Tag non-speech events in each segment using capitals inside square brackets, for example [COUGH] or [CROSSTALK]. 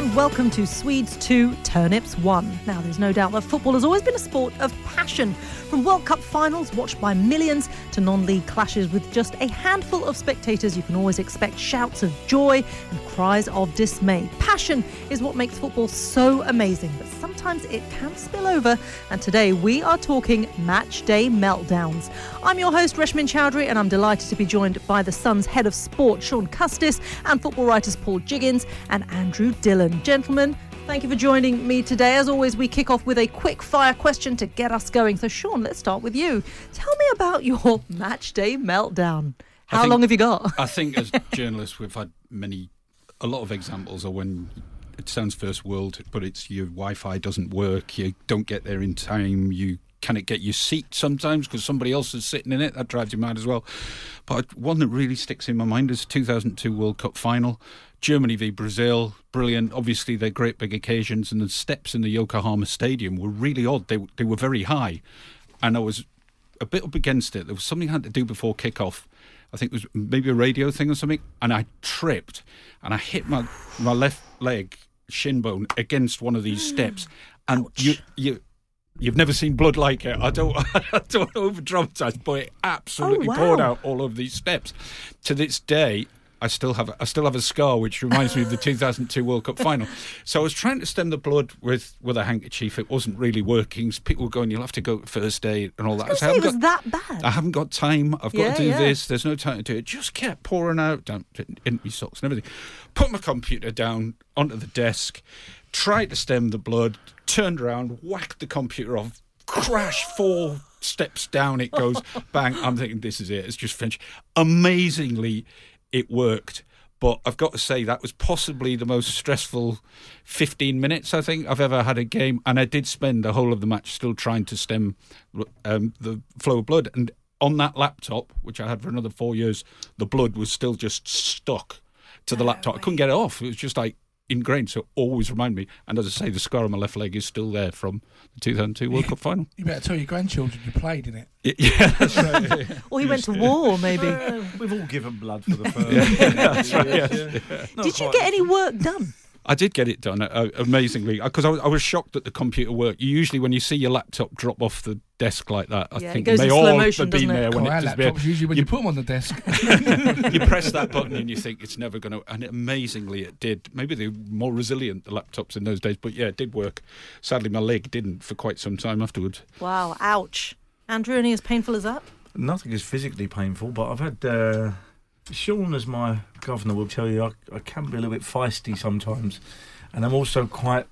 And welcome to Swedes 2, Turnips 1. Now, there's no doubt that football has always been a sport of passion. From World Cup finals watched by millions to non league clashes with just a handful of spectators, you can always expect shouts of joy and cries of dismay. Passion is what makes football so amazing, but sometimes it can spill over. And today we are talking match day meltdowns. I'm your host, Reshmin Chowdhury, and I'm delighted to be joined by the Sun's head of sport, Sean Custis, and football writers Paul Jiggins and Andrew Dillon. Gentlemen, thank you for joining me today. As always, we kick off with a quick fire question to get us going. So, Sean, let's start with you. Tell me about your [LAUGHS] match day meltdown. How think- long have you got? I [LAUGHS] think as journalists, we've had many, a lot of examples of when it sounds first world, but it's your Wi-Fi doesn't work, you don't get there in time, you cannot get your seat sometimes because somebody else is sitting in it. That drives you mad as well. But one that really sticks in my mind is 2002 World Cup final. Germany v Brazil, brilliant. Obviously, they're great big occasions, and the steps in the Yokohama Stadium were really odd. They they were very high, and I was a bit up against it. There was something I had to do before kickoff. I think it was maybe a radio thing or something, and I tripped and I hit my my left leg shin bone against one of these steps, and you you. You've never seen blood like it. I don't, [LAUGHS] I don't over dramatize, but it absolutely oh, wow. poured out all over these steps. To this day, I still have, I still have a scar, which reminds me of the [LAUGHS] 2002 World Cup final. So I was trying to stem the blood with, with a handkerchief. It wasn't really working. So people were going, "You'll have to go first aid and all that." I was "I haven't was got- that bad? I haven't got time. I've got Yeah, to do yeah. this. There's no time to do it. Just kept pouring out down in my socks and everything. Put my computer down onto the desk, tried to stem the blood, turned around, whacked the computer off, crash four steps down. It goes [LAUGHS] bang. I'm thinking this is it. It's just finished. Amazingly, it worked. But I've got to say that was possibly the most stressful 15 minutes I think I've ever had a game, and I did spend the whole of the match still trying to stem um, the flow of blood. And on that laptop, which I had for another four years, the blood was still just stuck to the laptop. I couldn't get it off. It was just like ingrained. So always remind me. And as I say, the scar on my left leg is still there from the 2002 World Cup final. You better tell your grandchildren you played in it. Y- [LAUGHS] Yeah, that's right. or he went to war, maybe. Uh, we've all given blood for the first. [LAUGHS] that's [LAUGHS] right. yes. Not Did you get any work done? I did get it done uh, amazingly because I, was- I was shocked that the computer worked. You usually, when you see your laptop drop off the desk like that, I Yeah, it think goes may all motion, have been doesn't there when it just laptops usually when you, you- put them on the desk. [LAUGHS] [LAUGHS] you press that button and you think it's never going to. And amazingly, it did. Maybe they were more resilient the laptops in those days, but yeah, it did work. Sadly, my leg didn't for quite some time afterwards. Wow, ouch. Andrew, any as painful as that? Nothing is physically painful, but I've had uh, Sean as my governor will tell you I, I can be a little bit feisty sometimes, and I'm also quite,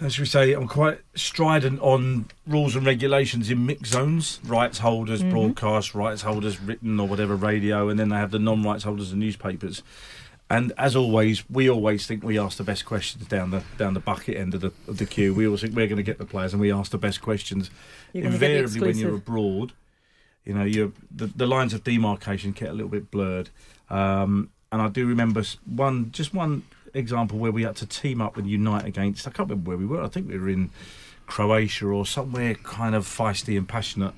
as we say, I'm quite strident on rules and regulations in mixed zones. Rights holders, mm-hmm. broadcast rights holders, written or whatever, radio, and then they have the non-rights holders and newspapers. And as always, we always think we ask the best questions down the down the bucket end of the of the queue. We always think we're going to get the players, and we ask the best questions. You're gonna get the Invariably, when you're abroad, you know, you're, the the lines of demarcation get a little bit blurred. Um, and I do remember one, just one example where we had to team up and unite against. I can't remember where we were. I think we were in Croatia or somewhere kind of feisty and passionate.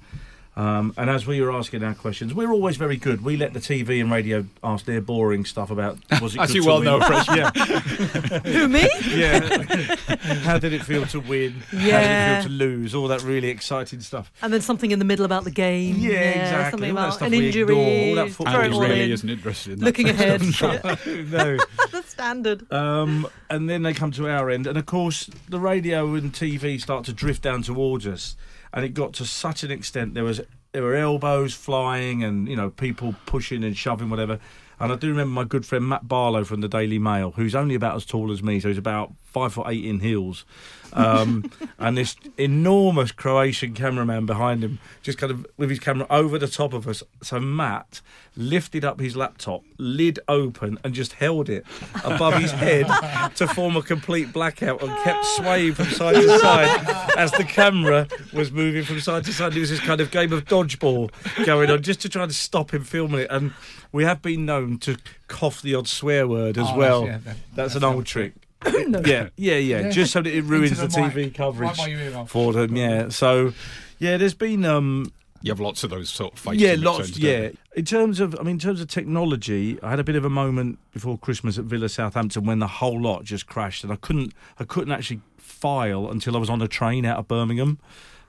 Um, and as we were asking our questions, we're always very good. We let the TV and radio ask their boring stuff about was it [LAUGHS] As good you to well win? know, [LAUGHS] Fresh. yeah, [LAUGHS] Who, me? yeah. How did it feel to win? Yeah. How did it Yeah. feel to lose? All that really exciting stuff. And then something in the middle about the game. Yeah, exactly. Something All that about stuff an we injury. ignore, all that football throw it really in. isn't interested in that. Looking ahead. no. the standard. Um, and then they come to our end, and of course, the radio and TV start to drift down towards us, and it got to such an extent there was there were elbows flying, and you know people pushing and shoving whatever, And I do remember my good friend Matt Barlow from the Daily Mail, who's only about as tall as me, so he's about five foot eight in heels. Um, [LAUGHS] and this enormous Croatian cameraman behind him, just kind of with his camera over the top of us. So Matt lifted up his laptop, lid open, and just held it above his head [LAUGHS] to form a complete blackout and kept [LAUGHS] swaying from side to side as the camera was moving from side to side. It was this kind of game of dodgeball going on just to try to stop him filming it. And we have been known to cough the odd swear word as Oh, well. that's- yeah, that- that's, that's an old old trick. yeah, yeah, yeah, Just so that it ruins the, Into TV mic, coverage Right by your ear off. for them. Yeah. So, yeah, there's been um, You have lots of those sort of fights. yeah, in lots. returns, Yeah, you? in terms of, I mean, in terms of technology, I had a bit of a moment before Christmas at Villa Southampton when the whole lot just crashed, and I couldn't, I couldn't actually file until I was on a train out of Birmingham.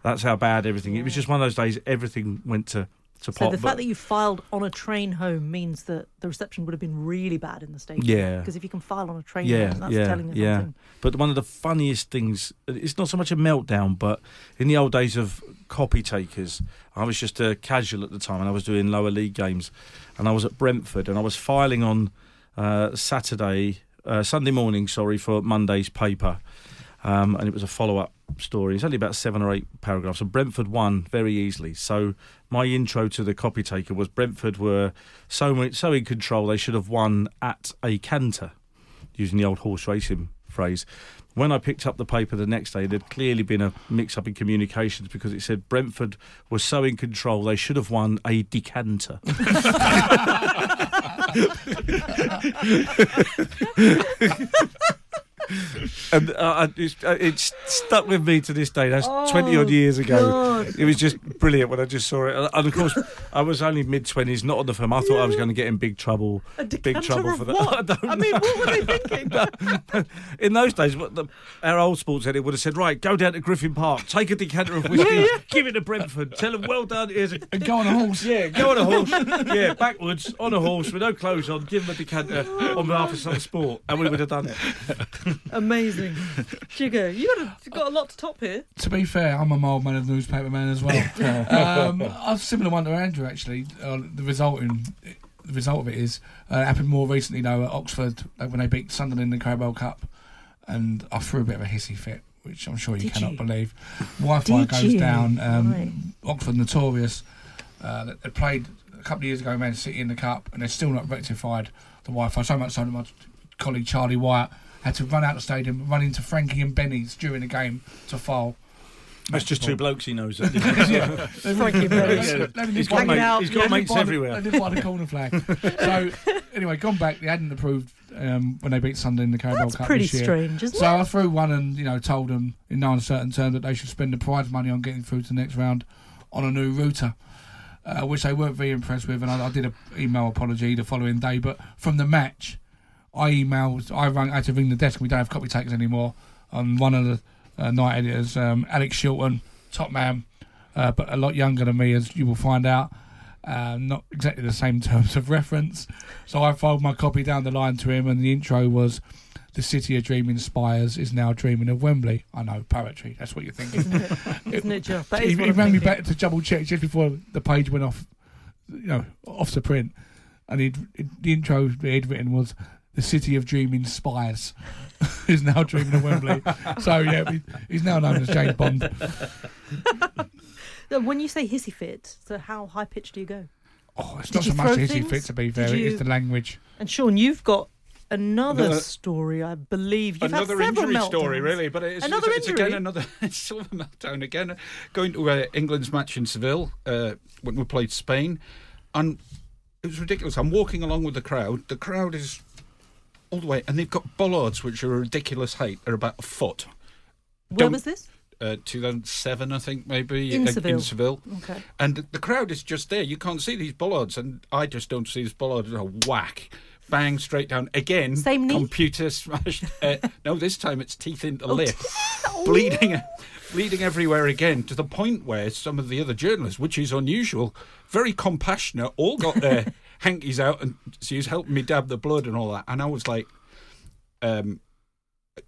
That's how bad everything. It was just one of those days. Everything went to to So pot. the fact that you filed on a train home means that the reception would have been really bad in the stadium. Yeah. Because if you can file on a train yeah, home, that's yeah, telling you yeah. something. But one of the funniest things, it's not so much a meltdown, but in the old days of copy takers, I was just a casual at the time and I was doing lower league games and I was at Brentford and I was filing on uh, Saturday, uh, Sunday morning, sorry, for Monday's paper. Um, and it was a follow up story. It's only about seven or eight paragraphs. And Brentford won very easily. So my intro to the copy taker was Brentford were so so in control they should have won at a canter, using the old horse racing phrase. When I picked up the paper the next day, there'd clearly been a mix up in communications because it said Brentford was so in control they should have won a decanter. [LAUGHS] [LAUGHS] [LAUGHS] and uh, it's, uh, it's stuck with me to this day. That's twenty odd years ago. Oh, God. It was just brilliant when I just saw it. And of course, I was only mid twenties, not on the film. I thought I was going to get in big trouble. A Big trouble of for that. what? [LAUGHS] I don't I mean, know. what were they thinking? [LAUGHS] In those days, what the, our old sports editor would have said, right, go down to Griffin Park, take a decanter of whiskey, give it to Brentford, tell them, well done, here's a... And go on a horse. Yeah, go on a horse. Yeah, backwards, on a horse, with no clothes on, give them a decanter on behalf of some sport, and we would have done it. [LAUGHS] Amazing. Jigger, you got a, got a lot to top here. To be fair, I'm a mild man of newspaper man as well. [LAUGHS] um, I've a similar one to Andrew actually. Uh, the resulting, the result of it is uh, it happened more recently though at Oxford uh, when they beat Sunderland in the Carabao Cup, and I threw a bit of a hissy fit, which I'm sure you Did cannot you? believe. Wi-Fi Did goes you? down. Um, Right. Oxford notorious. Uh, they- they played a couple of years ago Man City in the cup, and they're still not rectified the Wi-Fi. So much so that my colleague Charlie Wyatt had to run out of the stadium, run into Frankie and Benny's during the game to file. That's just two blokes he knows. That. [LAUGHS] yeah. [LAUGHS] Frankie Benny's. Yeah. Let me got, Hanging mates, out. he's got Yeah, mates everywhere. They live by the corner flag. [LAUGHS] so anyway, gone back. They hadn't approved um, when they beat Sunday in the Carabao That's Cup pretty this year. strange, isn't So it? So I threw one and you know told them in no uncertain terms that they should spend the prize money on getting through to the next round on a new router, uh, which they weren't very impressed with. And I, I did an email apology the following day. But from the match, I emailed. I rang. I had to ring the desk. We don't have copy takers anymore. And one of the uh, night editors, um, Alex Shilton, top man, uh, but a lot younger than me, as you will find out. Uh, not exactly the same [LAUGHS] terms of reference. So I filed my copy down the line to him, and the intro was the city of dreaming spires is now dreaming of Wembley. I know, poetry. That's what you're thinking. Isn't it? It just? That he is what rang me back to double check just before the page went off, you know, off the print. And he'd, the intro he'd written was the city of dreaming spires is [LAUGHS] now dreaming of Wembley. [LAUGHS] so yeah, he's now known as James Bond. [LAUGHS] When you say hissy fit, so how high pitched do you go? Oh, it's Did not so much hissy things? fit to be Did fair. You- is the language. And Sean, you've got another, Another- story, I believe. You've another had several injury story, really. But it's, Another it's, it's injury? again another it's sort of a meltdown again. Going to uh, England's match in Seville uh, when we played Spain, and it was ridiculous. I'm walking along with the crowd. The crowd is all the way, and they've got bollards which are a ridiculous height. They're about a foot. Where Don't- was this? Uh, 2007, I think, maybe In uh, Seville. In Seville. Okay. And the crowd is just there. You can't see these bollards, and I just don't see this bollard. A whack, bang, straight down again. Same knee? Computer smashed. Uh, [LAUGHS] no, this time it's teeth into Oh, lip, [LAUGHS] bleeding, bleeding everywhere again. To the point where some of the other journalists, which is unusual, very compassionate, all got their [LAUGHS] hankies out, and she was helping me dab the blood and all that. And I was like, um,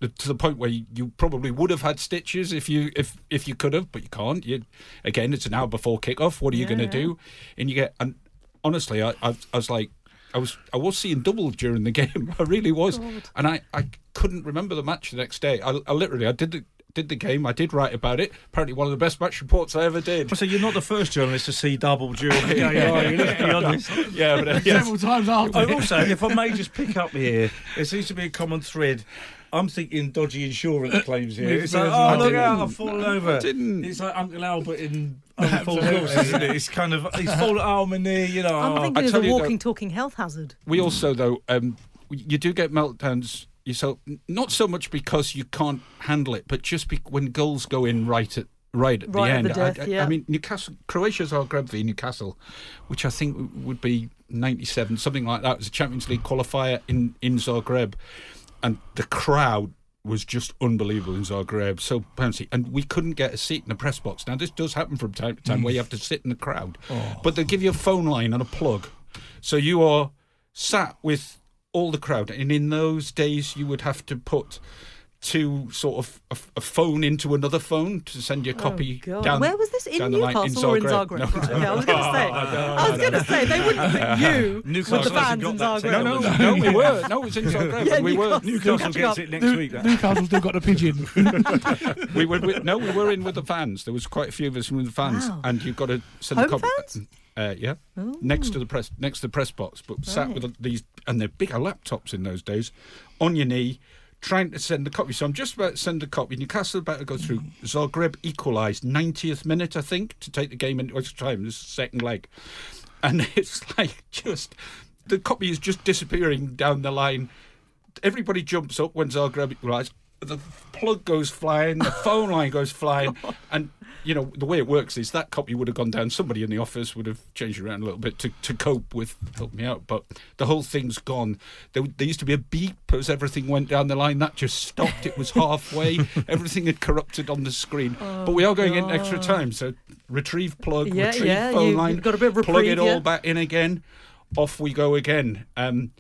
to the point where you, you probably would have had stitches if you if if you could have, but you can't. You again, it's an hour before kickoff. What are you Yeah, going to do? And you get and honestly, I, I I was like, I was I was seeing double during the [LAUGHS] game. I really was, God. and I, I couldn't remember the match the next day. I, I literally I did the did the game. I did write about it. Apparently, one of the best match reports I ever did. So you're not the first journalist to see double during [LAUGHS] the game, are you? Let's be. Yeah, but uh, yes. Several times after. Oh, also, if I may just pick up here, there seems to be a common thread. I'm thinking dodgy insurance claims here. It's like, I oh, look out, I've fallen over. didn't. It's like Uncle Albert in [LAUGHS] Uncle Horse, isn't it? It's kind of, he's fallen, oh, my knee, you know. I'm thinking I of tell the you, though- walking, talking health hazard. We also though um, you do get meltdowns yourself, not so much because you can't handle it, but just be, when goals go in right at right at Right the at end. the death, I, I- yeah. I mean, Newcastle, Croatia's Zagreb v Newcastle, which I think would be '97, something like that. It was a Champions League qualifier in in Zagreb, and the crowd was just unbelievable in Zagreb, so bouncy, and we couldn't get a seat in the press box. Now this does happen from time to time, where you have to sit in the crowd, oh. but they give you a phone line and a plug, so you are sat with all the crowd, and in those days you would have to put two sort of a, a phone into another phone to send your oh, copy oh, God. down. Where was this in down line Newcastle or in Zagreb. Zagreb? No, right, okay, I was going to say. [LAUGHS] I was going to say they wouldn't put [LAUGHS] you with the fans in Zagreb. No, no, no, we were. [LAUGHS] No, it was in Zagreb. Yeah, we were. Newcastle. Newcastle gets it next week. That. Newcastle still got the pigeon. we were we, no, we were in with the fans. There was quite a few of us with the fans, Wow. and you've got to send Home a copy. fans? Uh, yeah, Oh. next to the press, next to the press box, but sat with these, and they're bigger laptops in those days, on your knee, trying to send the copy. So I'm just about to send a copy. Newcastle about to go through. Zagreb equalised 90th minute, I think, to take the game into extra time. This second leg, and [LAUGHS] it's like just the copy is just disappearing down the line. Everybody jumps up when Zagreb equalised. The plug goes flying, the phone line goes [LAUGHS] flying, and you know the way it works is that copy would have gone down. Somebody in the office would have changed around a little bit to, to cope with help me out, but the whole thing's gone. There, there used to be a beep as everything went down the line. That just stopped. It was [LAUGHS] halfway. everything had corrupted on the screen. but we are going in extra time, so retrieve plug, Yeah, retrieve yeah, phone you- line, got a bit of plug it reprieve, all back in again. Off we go again. Um,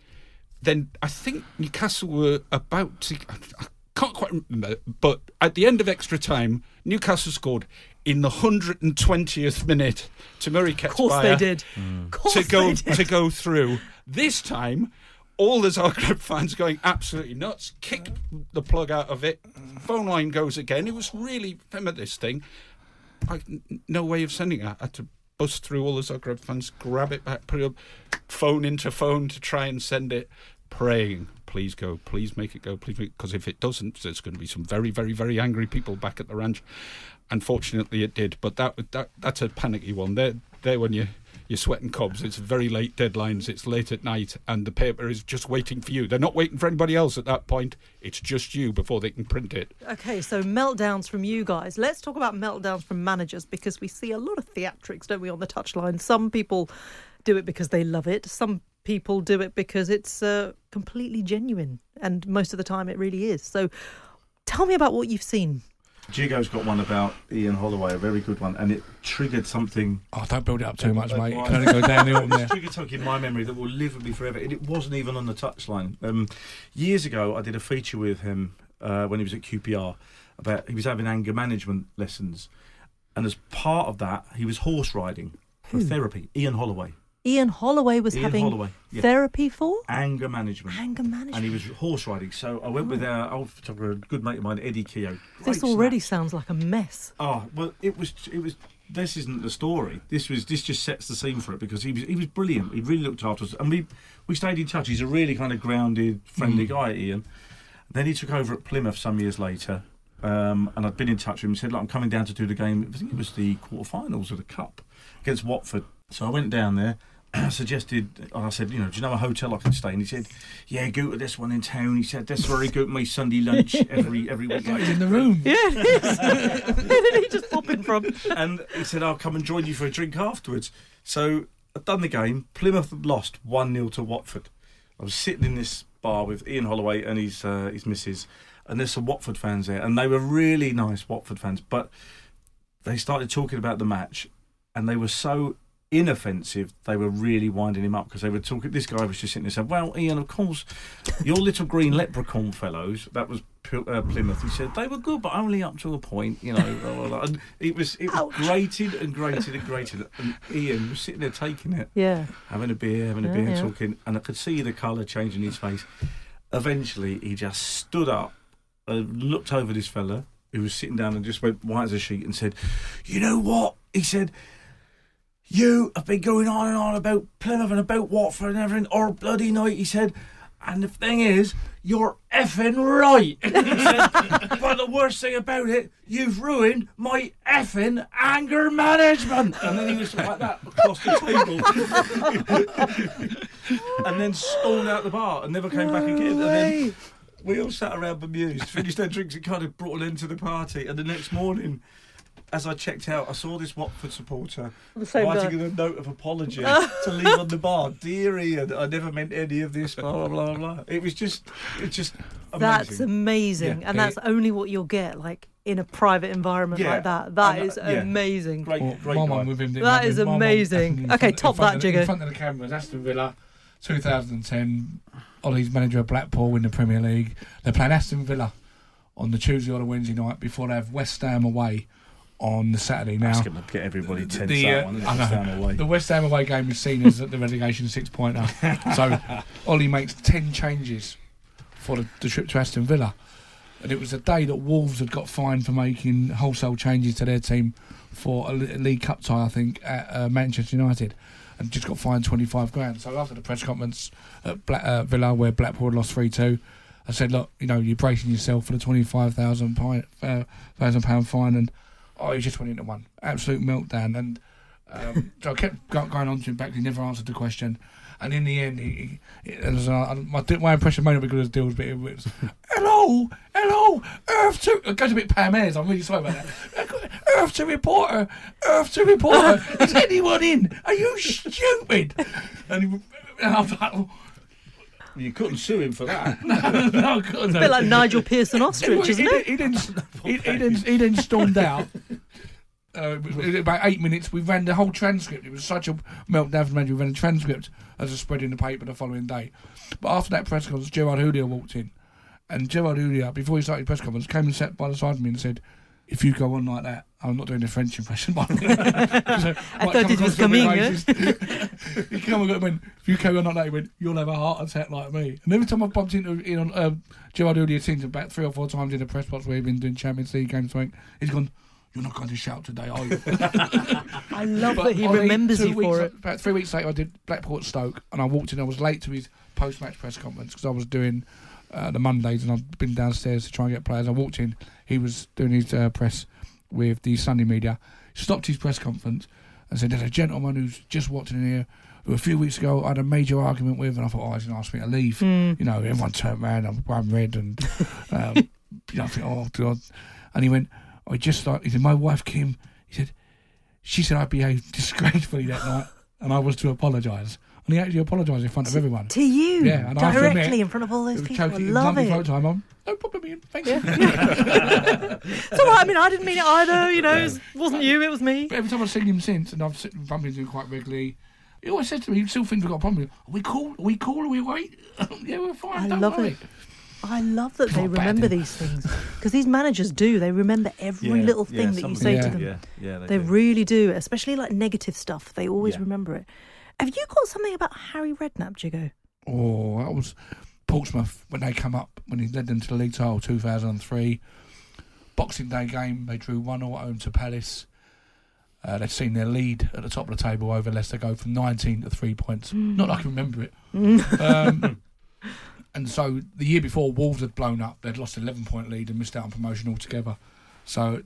then I think Newcastle were about to. I can't quite remember, but at the end of extra time, Newcastle scored in the 120th minute to Murray Of course they did. Mm. Of course to go they did. to go through. This time, all the Zagreb [LAUGHS] fans going absolutely nuts. Kick the plug out of it. Phone line goes again. It was really remember this thing. I, n- no way of sending it. I had to bust through all the Zagreb fans, grab it back, put it up, phone into phone to try and send it. Praying, please go, please make it go, please, because if it doesn't, there's going to be some very, very, very angry people back at the ranch. Unfortunately, it did, but that that that's a panicky one. There, there when you you're sweating cobs. It's very late deadlines. It's late at night, and the paper is just waiting for you. They're not waiting for anybody else at that point. It's just you before they can print it. Okay, so meltdowns from you guys. Let's talk about meltdowns from managers because we see a lot of theatrics, don't we, on the touchline? Some people do it because they love it. Some people do it because it's uh, completely genuine, and most of the time it really is. So, tell me about what you've seen. Jigo's got one about Ian Holloway, a very good one, and it triggered something. Oh, don't build it up too much, mate. It can only go downhill [LAUGHS] from It's there. triggered something in my memory that will live with me forever. And it wasn't even on the touchline. Um, years ago, I did a feature with him uh, when he was at QPR about he was having anger management lessons, and as part of that, he was horse riding for Who? therapy. Ian Holloway, Ian Holloway was Ian having Holloway, yeah. therapy for anger management. anger management. and he was horse riding. So I went with our old photographer, a good mate of mine, Eddie Keogh. this already snaps. sounds like a mess. Oh well, it was. It was. This isn't the story. This was. This just sets the scene for it because he was. He was brilliant. He really looked after us, and we we stayed in touch. He's a really kind of grounded, friendly guy, Ian. Then he took over at Plymouth some years later, um, and I'd been in touch with him. He said, "Look, I'm coming down to do the game. I think it was the quarterfinals of the cup against Watford." So I went down there. I [CLEARS THROAT] suggested, and I said, you know, do you know a hotel I can stay in? He said, yeah, go to this one in town. He said, that's where I go to my Sunday lunch [LAUGHS] every every week. He's in the room. Yeah, it is. Where did he just pop in from? and he said, I'll come and join you for a drink afterwards. So I'd done the game. Plymouth had lost 1 0 to Watford. I was sitting in this bar with Ian Holloway and his, uh, his missus, and there's some Watford fans there, and they were really nice Watford fans, but they started talking about the match, and they were so inoffensive, they were really winding him up because they were talking. This guy was just sitting there saying, "Well, Ian, of course, your little green leprechaun fellows, that was P- uh, Plymouth." He said they were good, but only up to a point, you know. blah, blah, blah." and it was it was grated and grated and grated, and Ian was sitting there taking it, Yeah. having a beer, having a Yeah, beer, yeah. talking, and I could see the colour changing his face. Eventually, he just stood up, uh, looked over this fella who was sitting down, and just went white as a sheet and said, "You know what?" He said. You have been going on and on about Plymouth and about Watford and everything all bloody night, he said. And the thing is, you're effing right. [LAUGHS] He said, but the worst thing about it, you've ruined my effing anger management. And then he was like that across the table. [LAUGHS] and then stormed out the bar and never came back again. And then we all sat around bemused, finished our drinks and kind of brought an end to the party. And the next morning, as I checked out, I saw this Watford supporter writing guy. a note of apology [LAUGHS] to leave on the bar. Dear Ian, I never meant any of this. Blah blah blah blah. It was just, it's just amazing. That's amazing, Yeah. and that's only what you'll get like in a private environment Yeah. like that. That And, is uh, yeah. amazing. great, Well, great my guy. one with him. didn't That have is him. Amazing. in Okay, front- top that, of- Jigger. In front of the cameras, Aston Villa, 2010. Ollie's manager of Blackpool in the Premier League. They're playing Aston Villa on the Tuesday or the Wednesday night before they have West Ham away on the Saturday. Now, That's going to get everybody tense the, uh, one. I know. Away. The West Ham away game is seen as the relegation six pointer. [LAUGHS] so Ollie makes 10 changes for the, the trip to Aston Villa. And it was the day that Wolves had got fined for making wholesale changes to their team for a, League Cup tie, I think, at uh, Manchester United. And just got fined 25 grand. So after the press conference at Black, uh, Villa, where Blackpool had lost 3 2, I said, Look, you know, you're bracing yourself for the £25,000 uh, fine. And oh, he just went into one. Absolute meltdown. And um, [LAUGHS] so I kept going on to him back. He never answered the question. And in the end, he, he, it was, uh, my, my impression may not be good as Dill's, but it was, hello, hello, Earth to... It goes a bit Pam Ayres, I'm really sorry about that. [LAUGHS] Earth to reporter, Earth to reporter. Is anyone in? Are you stupid? And, he, and I was like, You couldn't sue him for that. [LAUGHS] no, no, God, no. A bit like Nigel Pearson ostrich, he, isn't he, it? he then, [LAUGHS] he, he then, he then stormed out. [LAUGHS] Uh, it was about eight minutes, we ran the whole transcript. It was such a meltdown from Andrew. We ran a transcript as a spread in the paper the following day. But after that press conference, Gerard Houllier walked in, and Gerard Houllier, before he started the press conference, came and sat by the side of me and said, "If you go on like that, I'm not doing a French impression, by the way." [LAUGHS] I thought it was coming, yeah? he came and went, if you carry on like that, he went, you'll have a heart attack like me. And every time I've bumped into in on uh, Gerard teams about three or four times in the press box where he's been doing Champions League games, something, he's gone, you're not going to shout today, are you? [LAUGHS] I love But that he remembers you for it. About three weeks later, I did Blackpool at Stoke, and I walked in. I was late to his post-match press conference because I was doing uh, the Mondays, and I'd been downstairs to try and get players. I walked in. He was doing his uh, press with the Sunday media. Stopped his press conference and said, "There's a gentleman who's just walked in here." Who a few weeks ago I had a major argument with, and I thought, oh, he's going to ask me to leave. Hmm. You know, everyone turned around, I'm, I'm red, and [LAUGHS] um, you know, I think, oh, God. And he went, I just thought, he said, my wife Kim, he said, she said I behaved [LAUGHS] disgracefully that night, and I was to apologise. And he actually apologised in front of everyone. To you, Yeah, and I have to directly admit, in front of all those was people. I totally- love lovely it. photo time on. No problem, Ian. Thanks. [LAUGHS] It's all right. I mean, I didn't mean it either. You know, it wasn't you. It was me. But every time I've seen him since, and I've seen- bumped into him quite regularly, he always said to me, he still thinks we've got a problem. Are we cool? Are we cool? Are we wait? yeah, we're fine. I don't love worry. it. I love that they Not bad, remember these things because these managers do. They remember every Yeah, little yeah, thing that you say them to them. Yeah, yeah, they, They do. really do, especially like negative stuff. They always Yeah. remember it. Have you got something about Harry Redknapp, Jigo? Oh, that was Portsmouth when they come up, when he led them to the league title 2003. Boxing Day game, they drew 1 0 at home to Palace. Uh, they've seen their lead at the top of the table over Leicester go from 19 to 3 points. Not that I can remember it. Um, [LAUGHS] and so the year before, Wolves had blown up. They'd lost an 11 point lead and missed out on promotion altogether. So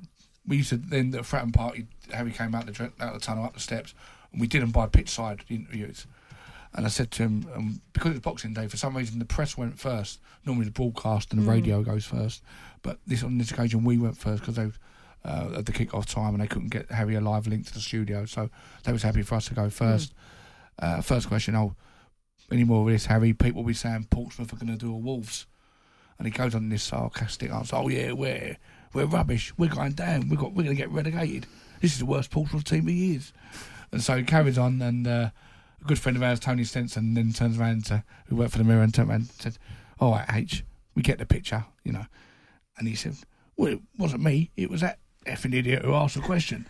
we used to, then at Fratton Park, Harry came out the, out the tunnel, up the steps, we did them by pitch side interviews. And I said to him, um, because it's Boxing Day, for some reason the press went first. Normally the broadcast and the radio goes first, but this on this occasion we went first because they uh, at the kick-off time and they couldn't get Harry a live link to the studio, so they was happy for us to go first. Uh, first question, oh, any more of this, Harry? People will be saying Portsmouth are going to do a Wolves, and he goes on this sarcastic answer. Oh yeah, we're we're rubbish. We're going down. We got we're going to get relegated. This is the worst Portsmouth team of years. And so he carried on, and uh, a good friend of ours, Tony Stenson, then turns around to who worked for the Mirror and turned around and said, "All right, H, we get the picture, you know." And he said, "Well, it wasn't me. It was that effing idiot who asked the question."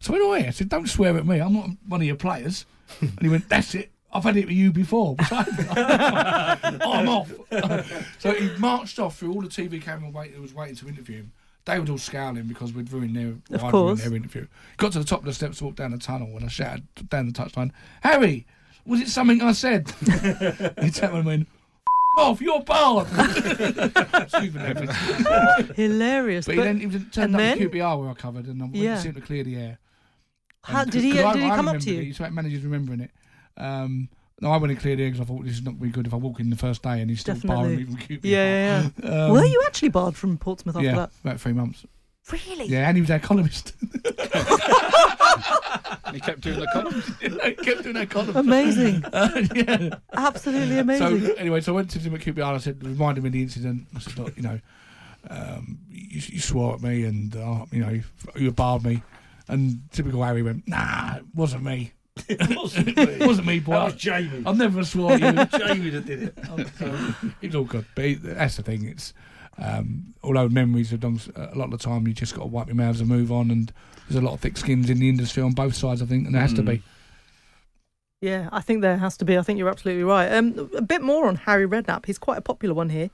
So I went away. I said, "Don't swear at me. I'm not one of your players." and he went, "That's it. I've had it with you before. [LAUGHS] I'm off." [LAUGHS] so he marched off through all the TV camera wait who was waiting to interview him. They were all scowling because we'd ruined their, Of I'd ruined course. their interview. Got to the top of the steps, walked down the tunnel, and I shouted down the touchline, "Harry, was it something I said?" he turned and went, "F- "Off, you're barred." [LAUGHS] [LAUGHS] Hilarious. But, But, he then he turned and up then? at QPR where I covered, and I went Yeah. to see him to clear the air. how, And- did he? 'cause I- did he I come up to you? it. He said managers remembering it. Um, no, I went and cleared the air because I thought this is not going to be good if I walk in the first day and he's still barring me Definitely. from QPR. Yeah, yeah, yeah. Um, Were you actually barred from Portsmouth after Yeah, that? about three months. Really? Yeah, and he was our columnist. [LAUGHS] And he kept doing the columns. [LAUGHS] he kept doing our column. Amazing. [LAUGHS] Uh, yeah. Absolutely amazing. So anyway, so I went to him at QPR. and I said, reminded him of the incident. I said, look, you know, um, you, you swore at me, and uh, you know, you barred me. And typical Harry went, nah, it wasn't me. It wasn't It me. wasn't me, boy. That was Jamie. I've never swore at you. [LAUGHS] Jamie that did it. [LAUGHS] So it's all good. But it, that's the thing. It's um, although memories have done a lot of the time, you just got to wipe your mouths and move on. And there's a lot of thick skins in the industry on both sides, I think, and there has to be. Yeah, I think there has to be. I think you're absolutely right. Um, a bit more on Harry Redknapp. He's quite a popular one here.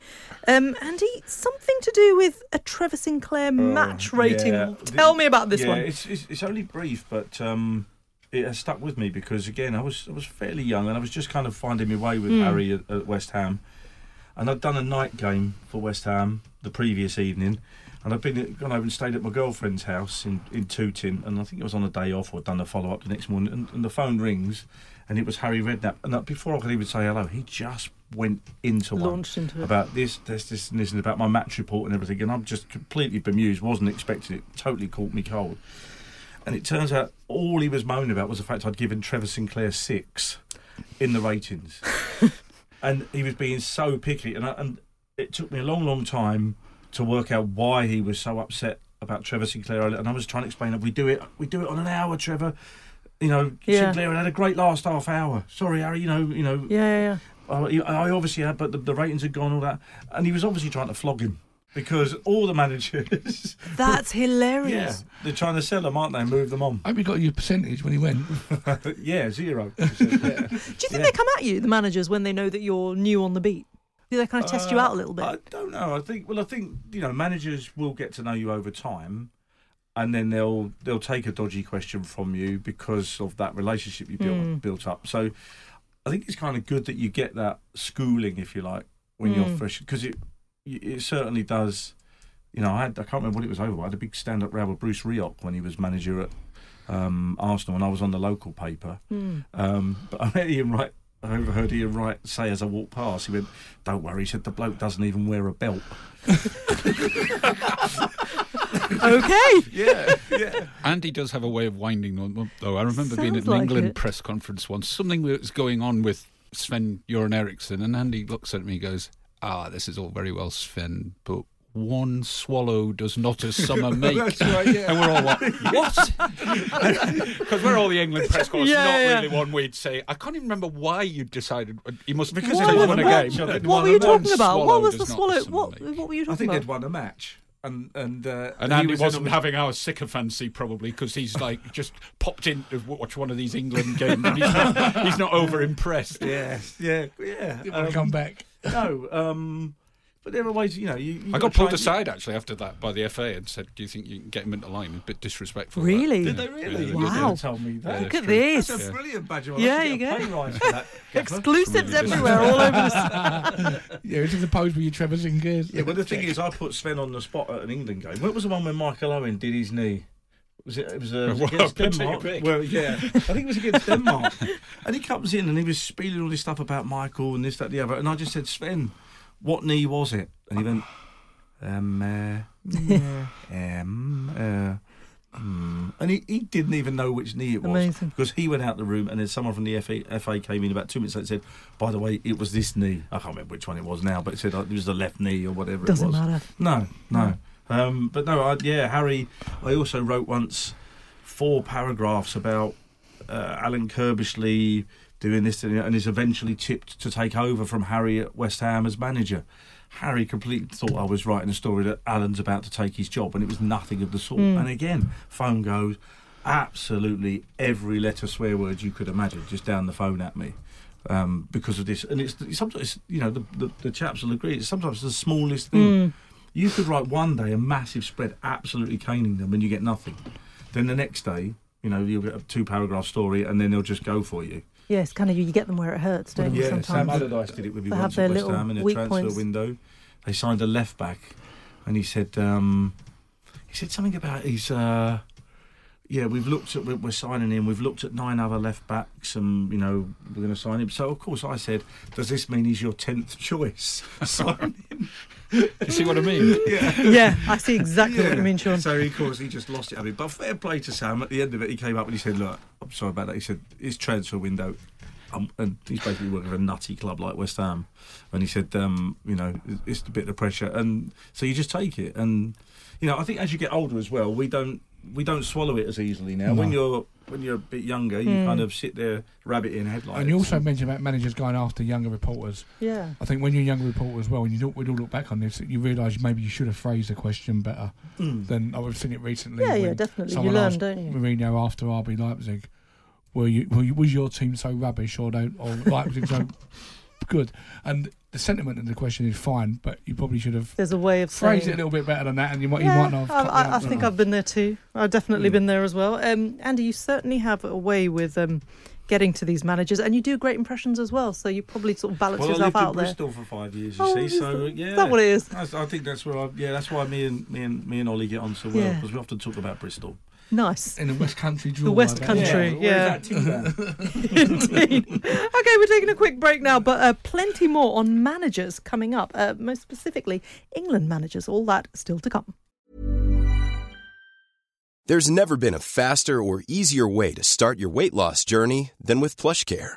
Um, Andy, something to do with a Trevor Sinclair match rating. yeah. Tell me about this yeah, one. It's, it's it's only brief, but um, it has stuck with me because again, I was I was fairly young and I was just kind of finding my way with Hmm. Harry at, at West Ham, and I'd done a night game for West Ham the previous evening, and I'd been gone over and stayed at my girlfriend's house in in Tooting, and I think it was on a day off or done a follow up the next morning, and, and the phone rings, and it was Harry Redknapp, and uh, before I could even say hello, he just went into one Launched into it. about this, this, this, and this, and about my match report and everything. And I'm just completely bemused, wasn't expecting it, totally caught me cold. And it turns out all he was moaning about was the fact I'd given Trevor Sinclair six in the ratings. [LAUGHS] and he was being so picky. And, I, and it took me a long, long time to work out why he was so upset about Trevor Sinclair. And I was trying to explain that we do it, we do it on an hour, Trevor. You know, Yeah. Sinclair had a great last half hour. Sorry, Harry. You know, you know, yeah, yeah, yeah. I obviously had, but the, the ratings had gone all that, and he was obviously trying to flog him because all the managers, [LAUGHS] That's hilarious. yeah, hilarious. they're trying to sell them, aren't they? Move them on. I hope you got your percentage when he went. [LAUGHS] yeah, zero. [LAUGHS] He yeah. Do you think Yeah. they come at you, the managers, when they know that you're new on the beat? Do they kind of test you Uh, out a little bit? I don't know. I think. Well, I think you know, managers will get to know you over time, and then they'll they'll take a dodgy question from you because of that relationship you built Mm. built up. So, I think it's kind of good that you get that schooling, if you like, when you're Mm. fresh, because it it certainly does. You know, I had I can't remember what it was over. but I had a big stand up row with Bruce Rioch when he was manager at um, Arsenal, and I was on the local paper. Hmm. Um, but I heard Ian Wright. I overheard Ian Wright say as I walked past, he went, "Don't worry," he said, "the bloke doesn't even wear a belt." [LAUGHS] okay. Yeah, yeah. Andy does have a way of winding them up, though. I remember being at an like England it. press conference once. Something that was going on with Sven Göran Eriksson, and Andy looks at me and goes, Ah, this is all very well, Sven, but one swallow does not a summer [LAUGHS] make. That's right, yeah. And we're all like, [LAUGHS] what? [LAUGHS] Because we're all the England press corps, Yeah, not yeah. really one we'd say. I can't even remember why you decided. You must Because because they'd was- won a what- game. what- What were you talking about? What was the swallow? What, make. what were you I talking think about? they'd won a match, and and uh, And he Andy was wasn't on the- having our sycophancy probably because he's like just popped in to watch one of these England games and he's not, he's not over impressed. Yeah, yeah, yeah. Didn't um, come back. No, um, but there are ways, you know. You, you I gotta got try pulled and- aside actually after that by the FA and said, "Do you think you can get him into line?" A bit disrespectful. that. Really? Did they really? Yeah, You Wow. never told me that. Look at this. That's a Yeah. brilliant badge. I Yeah, you get a go. pay rise for that. [LAUGHS] Gaffer. Exclusives Really everywhere, all over the. [LAUGHS] Yeah, it's the opposed with your Trevor Sinclairs. Yeah, but the thing is, I put Sven on the spot at an England game. What was the one when Michael Owen did his knee? Was it? It was, uh, was Well, it against Denmark. Well, yeah, I think it was against Denmark. and he comes in and he was spieling all this stuff about Michael and this, that, the other. And I just said, Sven, what knee was it? And he went, um, uh, um, uh, hmm. and he, he didn't even know which knee it was Amazing. because he went out the room and then someone from the FA, FA came in about two minutes later and said, by the way, it was this knee. I can't remember which one it was now, but it said uh, it was the left knee or whatever Doesn't it was. matter. No, no. Um, but no, I, yeah, Harry. I also wrote once four paragraphs about uh, Alan Curbishley doing this and and is eventually tipped to take over from Harry at West Ham as manager. Harry completely thought I was writing a story that Alan's about to take his job, and it was nothing of the sort. And again, phone goes, absolutely every letter swear word you could imagine just down the phone at me. Um, because of this, and it's sometimes you know the, the the chaps will agree. It's sometimes the smallest thing. You could write one day a massive spread, absolutely caning them, and you get nothing. Then the next day, you know, you'll get a two paragraph story, and then they'll just go for you. Yes, kind of you get them where it hurts, don't you? Yeah, Sam Sometimes. Allardyce did it with me They once at West Ham in a transfer points. window. They signed a left back, and he said um, he said something about his. Uh, yeah, we've looked at we're, we're signing him. We've looked at nine other left backs, and you know we're going to sign him. So of course I said, does this mean he's your tenth [LAUGHS] choice? sign him. You see what I mean? Yeah. yeah, I see exactly what you mean, Sean. So of course he just lost it. I mean, but fair play to Sam. At the end of it, he came up and he said, "Look, I'm sorry about that." He said his transfer window, um, and he's basically working for a nutty club like West Ham, and he said, um, you know, it's a bit of pressure, and so you just take it, and you know, I think as you get older as well, we don't we don't swallow it as easily now. When you're when you're a bit younger, you Hmm. kind of sit there rabbit in headlights. And you also mentioned about managers going after younger reporters. Yeah. I think when you're a younger reporter as well, when you look, we all look back on this, you realise maybe you should have phrased the question better Mm. than I've seen it recently. Yeah, yeah, definitely. You someone learn, asked don't you? Mourinho after RB Leipzig, were you, were you was your team so rubbish or don't or Leipzig so good? And the sentiment of the question is fine, but you probably should have There's a way of phrased it a little bit better than that, and you might yeah, you might not have. I, I, I think. I've been there too. I've definitely Mm. been there as well. Um, Andy, you certainly have a way with um, getting to these managers, and you do great impressions as well. So you probably sort of balance Well, I yourself lived in out there. Bristol for five years. You Oh, see, so yeah, Is that what it is? That's, I think that's where I, yeah, that's why me and me and me and Ollie get on so well Yeah. because we often talk about Bristol. Nice. in the West Country draw. The West Country. yeah. yeah. [LAUGHS] [LAUGHS] Indeed. Okay, we're taking a quick break now, but uh, plenty more on managers coming up. Uh, most specifically, England managers. All that still to come. There's never been a faster or easier way to start your weight loss journey than with PlushCare.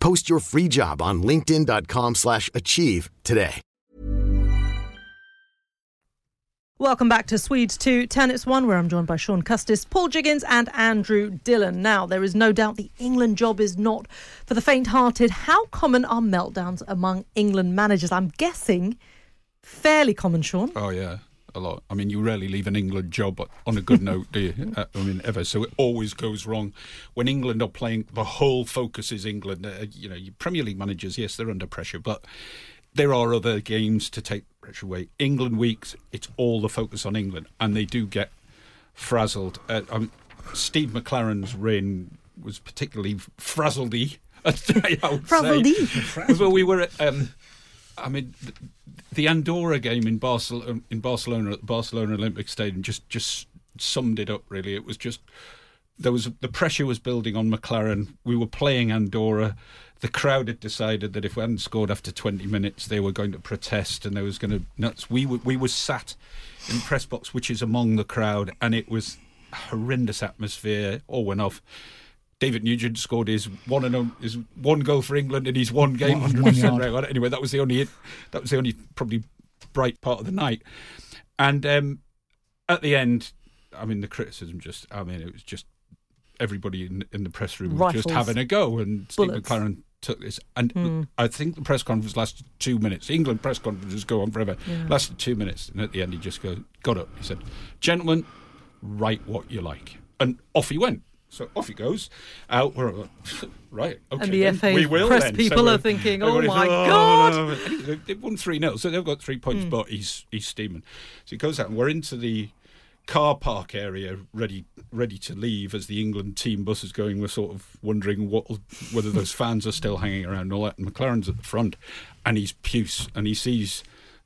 Post your free job on linkedin.com/achieve slash achieve today. Welcome back to Swedes 2, Turnips 1, where I'm joined by Sean Custis, Paul Jiggins, and Andrew Dillon. Now, there is no doubt the England job is not for the faint hearted. How common are meltdowns among England managers? I'm guessing fairly common, Sean. Oh yeah, a lot. I mean, you rarely leave an England job on a good note, do you? [LAUGHS] Uh, I mean, ever. So it always goes wrong when England are playing. The whole focus is England. Uh, you know, Premier League managers, yes, they're under pressure, but there are other games to take pressure away. England weeks, it's all the focus on England, and they do get frazzled. Uh, um, Steve McClaren's reign was particularly frazzledy. [LAUGHS] I would say. Frazzledy. well, we were at. Um, I mean, the, Andorra game in Barcelona, um, in Barcelona at the Barcelona Olympic Stadium, just just summed it up. Really, it was just there was the pressure was building on McClaren. We were playing Andorra. The crowd had decided that if we hadn't scored after 20 minutes, they were going to protest and there was going to nuts. We were, we were sat in press box, which is among the crowd, and it was horrendous atmosphere. All went off. David Nugent scored his one and on- his one goal for England in his one game, One- hundred one percent record. Anyway, that was the only that was the only probably bright part of the night. And um, at the end, I mean, the criticism just I mean, it was just everybody in, in the press room was just having a go, and Steve Bullets. McClaren took this. And Hmm. I think the press conference lasted two minutes. England press conferences go on forever. Lasted two minutes, and at the end, he just go, got up. He said, "Gentlemen, write what you like," and off he went. So off he goes. Out. We're like, right. Okay. And the then FA we will press then. people we're- thinking, "Oh my no, God." no, no." Anyway, They've won 3 0, so they've got three points, Hmm. but he's, he's steaming. So he goes out, and we're into the car park area ready ready to leave as the England team bus is going. We're sort of wondering what whether those fans are still hanging around and all that. And McClaren's at the front and he's puce and he sees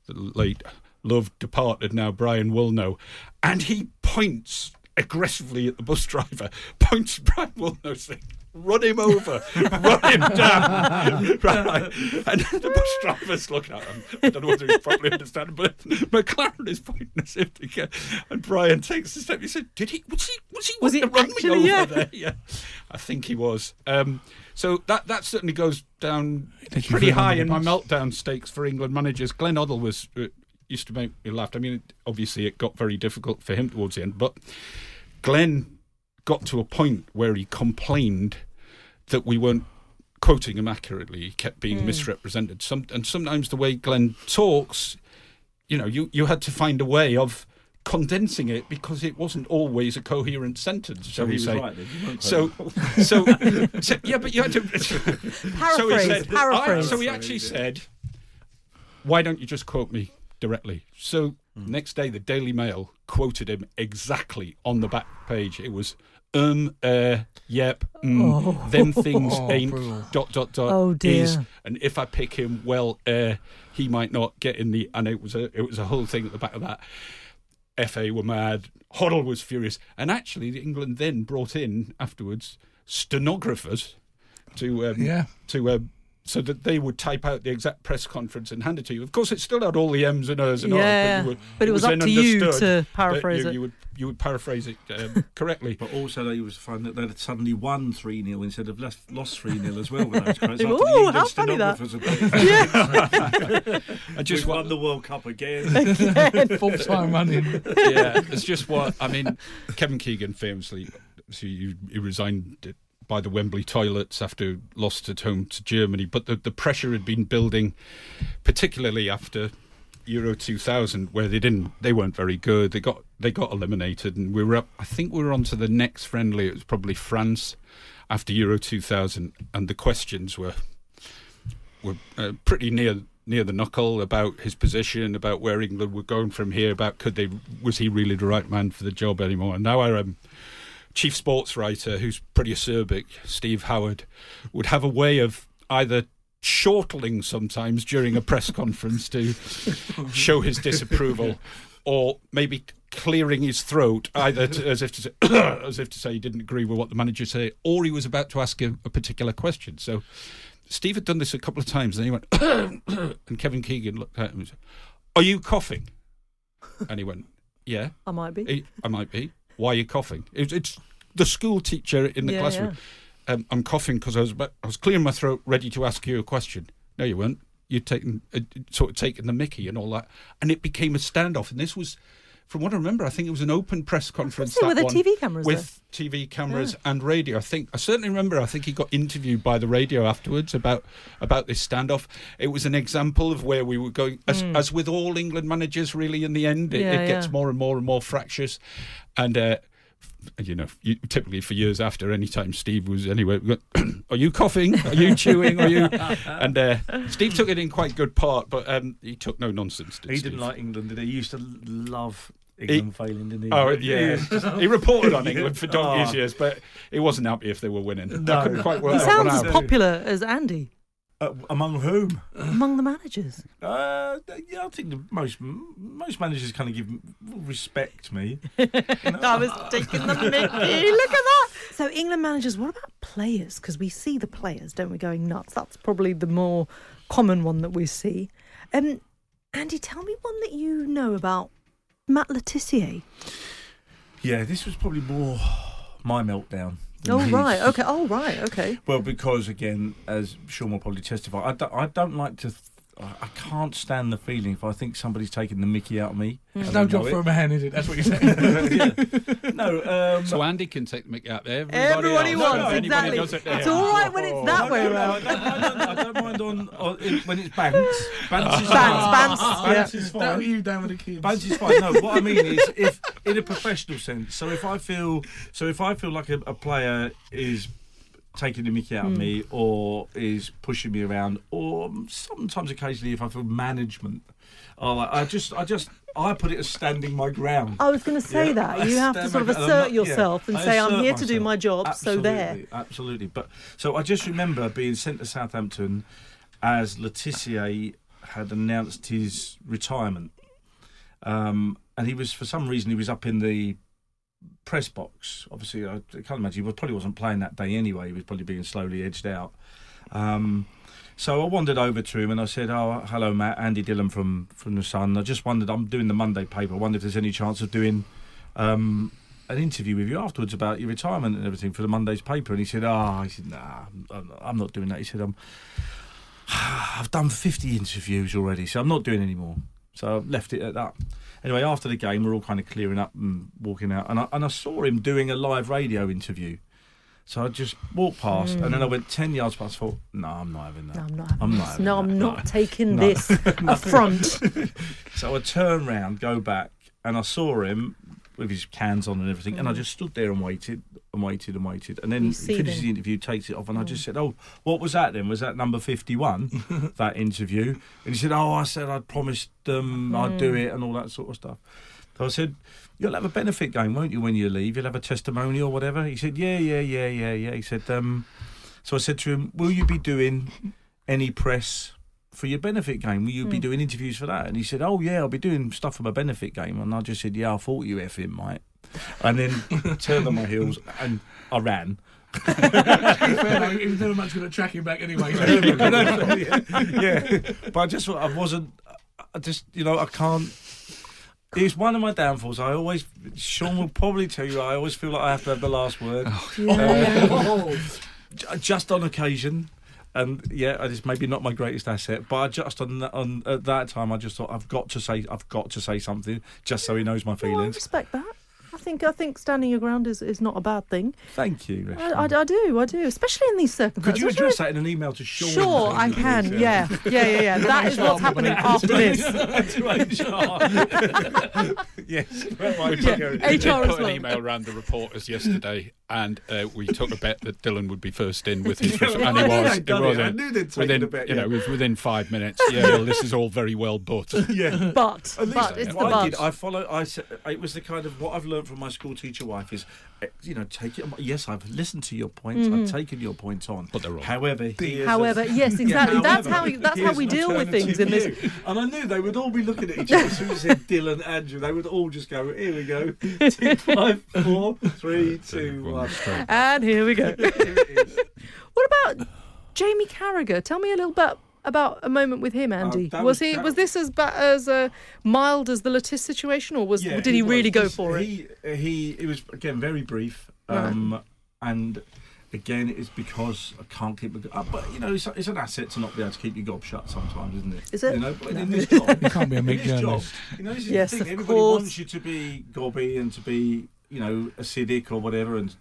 the late loved departed now Brian Woolnough and he points aggressively at the bus driver, [LAUGHS] points at Brian Woolnough saying Run him over, run him down. [LAUGHS] right. And the bus driver's looking at him. I don't know whether he's properly understanding, but McClaren is pointing as if to get. And Brian takes a step. He said, "Did he? Was he? Was he? Was he wanting to run me over Yeah. there? Yeah, I think he was. Um, so that that certainly goes down Thank pretty high in my meltdown stakes for England managers. Glenn Hoddle was uh, used to make me laugh. I mean, obviously it got very difficult for him towards the end, but Glenn got to a point where he complained that we weren't quoting him accurately. He kept being hmm. misrepresented. Some and sometimes the way Glenn talks, you know, you you had to find a way of condensing it because it wasn't always a coherent sentence, shall he we say? right then, you weren't so, [LAUGHS] so, so, yeah, but you had to. [LAUGHS] so he Paraphrase, said, paraphrase. I- so he actually said, "Why don't you just quote me directly?" So next day, the Daily Mail quoted him exactly on the back page. It was, "Um, uh, yep, mm, them things [LAUGHS] Oh, ain't brutal. dot dot dot Oh, dear. is, and if I pick him, well, uh, he might not get in the." And it was a it was a whole thing at the back of that. FA were mad. Hoddle was furious, and actually, England then brought in afterwards stenographers to um, Yeah. to um, so that they would type out the exact press conference and hand it to you. Of course, it still had all the M's and O's and R's, Yeah, but, would, but it was then up to you to paraphrase you, it. You would you would paraphrase it um, [LAUGHS] correctly. But also, they was find that they had suddenly won 3 0 instead of lost, lost 3 0 as well. With those quotes. After Ooh, the England how funny that- stenographers had- [LAUGHS] [LAUGHS] I We've just won want the World Cup again. Full time running. yeah, it's just what I mean. Kevin Keegan famously, so he, he resigned by the Wembley toilets after lost at home to Germany, but the, the pressure had been building, particularly after Euro 2000, where they didn't, they weren't very good. They got they got eliminated, and we were up. I think we were on to the next friendly. It was probably France after Euro 2000, and the questions were were uh, pretty near near the knuckle about his position, about where England were going from here, about could they was he really the right man for the job anymore? And now our um, chief sports writer, who's pretty acerbic, Steve Howard, would have a way of either chortling sometimes during a press [LAUGHS] conference to show his disapproval, [LAUGHS] or maybe clearing his throat either to, as if to say [COUGHS] as if to say he didn't agree with what the manager said, or he was about to ask a, a particular question. So. Steve had done this a couple of times, and he went, [COUGHS] and Kevin Keegan looked at him and said, "Are you coughing?" And he went, "Yeah, I might be. I- I might be. Why are you coughing?" It's, it's the school teacher in the Yeah, classroom. Um, I'm coughing because I was about, I was clearing my throat, ready to ask you a question. No, you weren't. You'd taken uh, sort of taken the Mickey and all that, and it became a standoff. And this was, from what I remember, I think it was an open press conference. that with the one, TV cameras with TV cameras and radio. I think I certainly remember. I think he got interviewed by the radio afterwards about about this standoff. It was an example of where we were going, as, as with all England managers. Really, in the end, it. Yeah, it gets yeah. more and more and more fractious, and. Uh, you know, you, typically for years after, any time Steve was anywhere, [CLEARS THROAT] are you coughing? Are you chewing? Are you? [LAUGHS] And uh, Steve took it in quite good part, but um, he took no nonsense. Did he Steve? didn't like England, did he? He used to love England failing, didn't he? Oh yeah, he reported on [LAUGHS] England for donkey's Oh. years, but he wasn't happy if they were winning. No. I couldn't quite work He that sounds as out. popular as Andy Uh, among whom? among the managers. Uh, yeah, I think the most most managers kind of give respect me. [LAUGHS] You know? I was taking the Mickey. [LAUGHS] Look at that. So England managers. What about players? Because we see the players, don't we, going nuts? That's probably the more common one that we see. Um, Andy, tell me one that you know about Matt Le Tissier. Yeah, this was probably more my meltdown. Oh his. right, okay. [LAUGHS] Oh right, okay. Well, because again, as Sean will probably testify, I don't, I don't like to. Th- I I can't stand the feeling if I think somebody's taking the Mickey out of me. It's no job for a man, is it? That's what you're saying. [LAUGHS] Yeah. No, um, So Andy can take the mickey out. Everybody, Everybody else, wants if anybody exactly. does it, It's all right when it's that no, way no, no, around. I don't, I, don't, mind on, on in, when it's bants. Bants is Bants, fine. bants, Bants yeah. is fine. were you down with the kids. Bants is fine. No, what I mean is, if in a professional sense. So if I feel, so if I feel like a, a player is taking the mickey out of me, or is pushing me around, or sometimes occasionally if I feel management, like, I just, I just, I put it as standing my ground. I was going to say Yeah, that. I You have to sort of assert not- yeah, yourself and I say, I'm here to do my job, so there. Absolutely, Absolutely. But so I just remember being sent to Southampton as Le Tissier had announced his retirement. Um, and he was, for some reason, he was up in the press box. Obviously, I can't imagine he was, probably wasn't playing that day anyway. He was probably being slowly edged out. Um, so I wandered over to him and I said, "Oh, hello, Matt. Andy Dillon from from the Sun. I just wondered. I'm doing the Monday paper. I wonder if there's any chance of doing um, an interview with you afterwards about your retirement and everything for the Monday's paper." And he said, "Ah, he said, nah, I'm, I'm not doing that." He said, "I'm, [SIGHS] I've done 50 interviews already, so I'm not doing any more." So I left it at that. Anyway, after the game, we're all kind of clearing up and walking out, and I, and I saw him doing a live radio interview. So I just walked past, and then I hmm. went 10 yards past. Thought, no, I'm not having that. No, I'm not. having I'm not this. having No, that. I'm not No. taking No. this [LAUGHS] affront. [LAUGHS] So I turn round, go back, and I saw him with his cans on and everything, and I just stood there and waited and waited and waited, and then he finishes the interview, takes it off, and I just said, "Oh, what was that then? Was that number fifty-one? [LAUGHS] that interview?" And he said, "Oh, I said I'd promised them I'd do it and all that sort of stuff." So I said, "You'll have a benefit game, won't you, when you leave? You'll have a testimonial or whatever." He said, "Yeah, yeah, yeah, yeah, yeah." He said, um, "So I said to him, will you be doing any press?" For your benefit game, will you be hmm. doing interviews for that? And he said, "Oh yeah, I'll be doing stuff for my benefit game." And I just said, "Yeah, I thought you effing might." And then [LAUGHS] turned on my heels and I ran. Fair enough, he was never much good at tracking back anyway. so- [LAUGHS] yeah, yeah, but I just thought I wasn't. I just you know I can't. It's one of my downfalls. I always, Sean will probably tell you, I always feel like I have to have the last word. Oh. Um, oh. J- just on occasion. And yeah, it's maybe not my greatest asset, but I just on that, on at that time, I just thought I've got to say, I've got to say something, just so he knows my No, I feelings. respect that. I think I think standing your ground is, is not a bad thing. Thank you. I, I, I do, I do, especially in these circumstances. Could you address that in an email to Sean? Sure, I can. Yeah, yeah, yeah, yeah. That is what's happening after this. [LAUGHS] yes. where might we go? HR We did as put an email around the reporters yesterday, and uh, we took a bet that Dillon would be first in with [LAUGHS] his, Yeah, and he was. they'd done was it. I knew they'd taken within, a bet, You yeah. know, it was within five minutes. Yeah, well, this is all very well, but [LAUGHS] yeah. But, but it's the I did, but. I follow. I said it was the kind of what I've learned from my school teacher wife is, eh, you know, take it. Yes, I've listened to your points. I've taken your point on. But they're wrong. However, here's However, a- yes, exactly. That's however, how that's how we deal with things in this- And I knew they would all be looking at each other as soon as said Dillon, Andrew. They would all just go, "Here we go, [LAUGHS] Two, five, four, three, two, one." And here we go. [LAUGHS] Here it is. What about Jamie Carragher? Tell me a little bit about a moment with him, Andy. that was, was- he was this as ba- as uh, mild as the Le Tiss situation, or was Yeah, did he, was. really go This- for it? he, He it was again very brief, um, and again it's because I can't keep. A, uh, but you know, it's, it's an asset to not be able to keep your gob shut sometimes, isn't it? Is it? You know, but in this job, [LAUGHS] You can't be a in meat this job, journalist. you know, this is Yes, the of thing. Everybody course. wants you to be gobby and to be, you know, acidic or whatever, and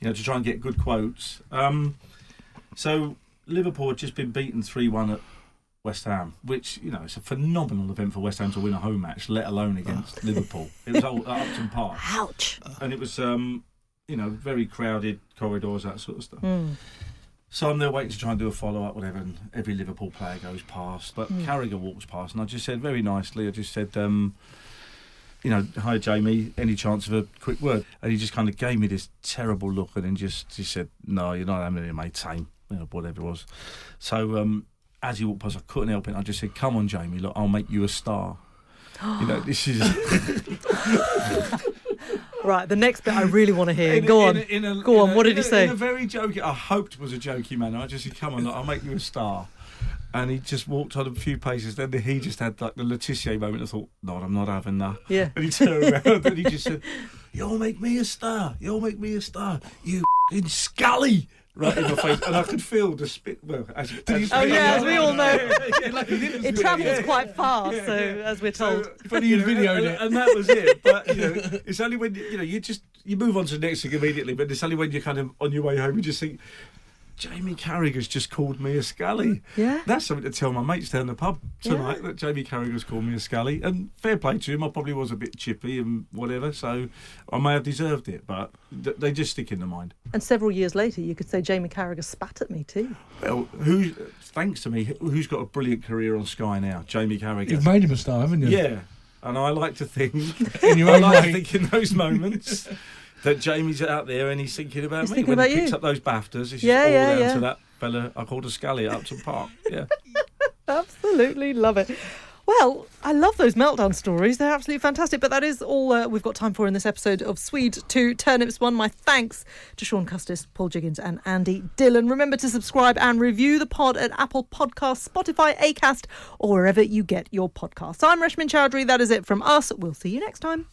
you know, to try and get good quotes. Um, so Liverpool had just been beaten three-one at. West Ham, which you know, it's a phenomenal event for West Ham to win a home match, let alone against Liverpool. It was all at Upton Park Ouch. and it was um, you know very crowded corridors, that sort of stuff. Mm. So I'm there waiting to try and do a follow up, whatever, and every Liverpool player goes past, but Carragher walks past, and I just said very nicely, I just said. Um, you know, hi Jamie. Any chance of a quick word? And he just kind of gave me this terrible look, and then just he said, "No, you're not having it, mate. Same, you know, whatever it was." So um, as he walked past, I couldn't help it. I just said, "Come on, Jamie. Look, I'll make you a star." you know, this is [LAUGHS] Right, the next bit I really want to hear. In Go in on. in a- Go on, a- what did he say? In a very jokey, I hoped it was a jokey manner. I just said, "Come on, look, I'll make you a star." And he just walked on a few paces. Then he just had like the Le Tissier moment. I thought, "No, I'm not having that." Yeah. And he turned around and he just said, "You'll make me a star. You'll make me a star. You in scally." Right in my face, and I could feel the spit. Well, as, as, Oh, yeah, as we all know. Yeah, like he It travels yeah. quite fast, Yeah, so yeah. as we're So, told. but He [LAUGHS] you know, videoed and, it. and that was it. But you know, [LAUGHS] it's only when you, you know you just you move on to the next thing immediately. But it's only when you're kind of on your way home, you just think, Jamie Carragher's just called me a scally. Yeah. That's something to tell my mates down the pub tonight Yeah. that Jamie Carragher's called me a scally. And fair play to him, I probably was a bit chippy and whatever, so I may have deserved it, but th- they just stick in the mind. And several years later, you could say Jamie Carragher spat at me too. Well, who, thanks to me, who's got a brilliant career on Sky now? Jamie Carragher. You've made him a star, haven't you? Yeah, and I like to think, [LAUGHS] In your I own like to think in those moments [LAUGHS] that Jamie's out there and he's thinking about He's me thinking when about he picks you. up those Baftas. It's Yeah, all yeah, down yeah. to that fella I called a scally at Upton Park. [LAUGHS] Yeah. Absolutely love it. Well, I love those meltdown stories. They're absolutely fantastic. But that is all uh, we've got time for in this episode of Swede 2 Turnips 1. My thanks to Sean Custis, Paul Jiggins, and Andy Dillon. Remember to subscribe and review the pod at Apple Podcasts, Spotify, Acast, or wherever you get your podcasts. I'm Reshmin Chowdhury. That is it from us. We'll see you next time.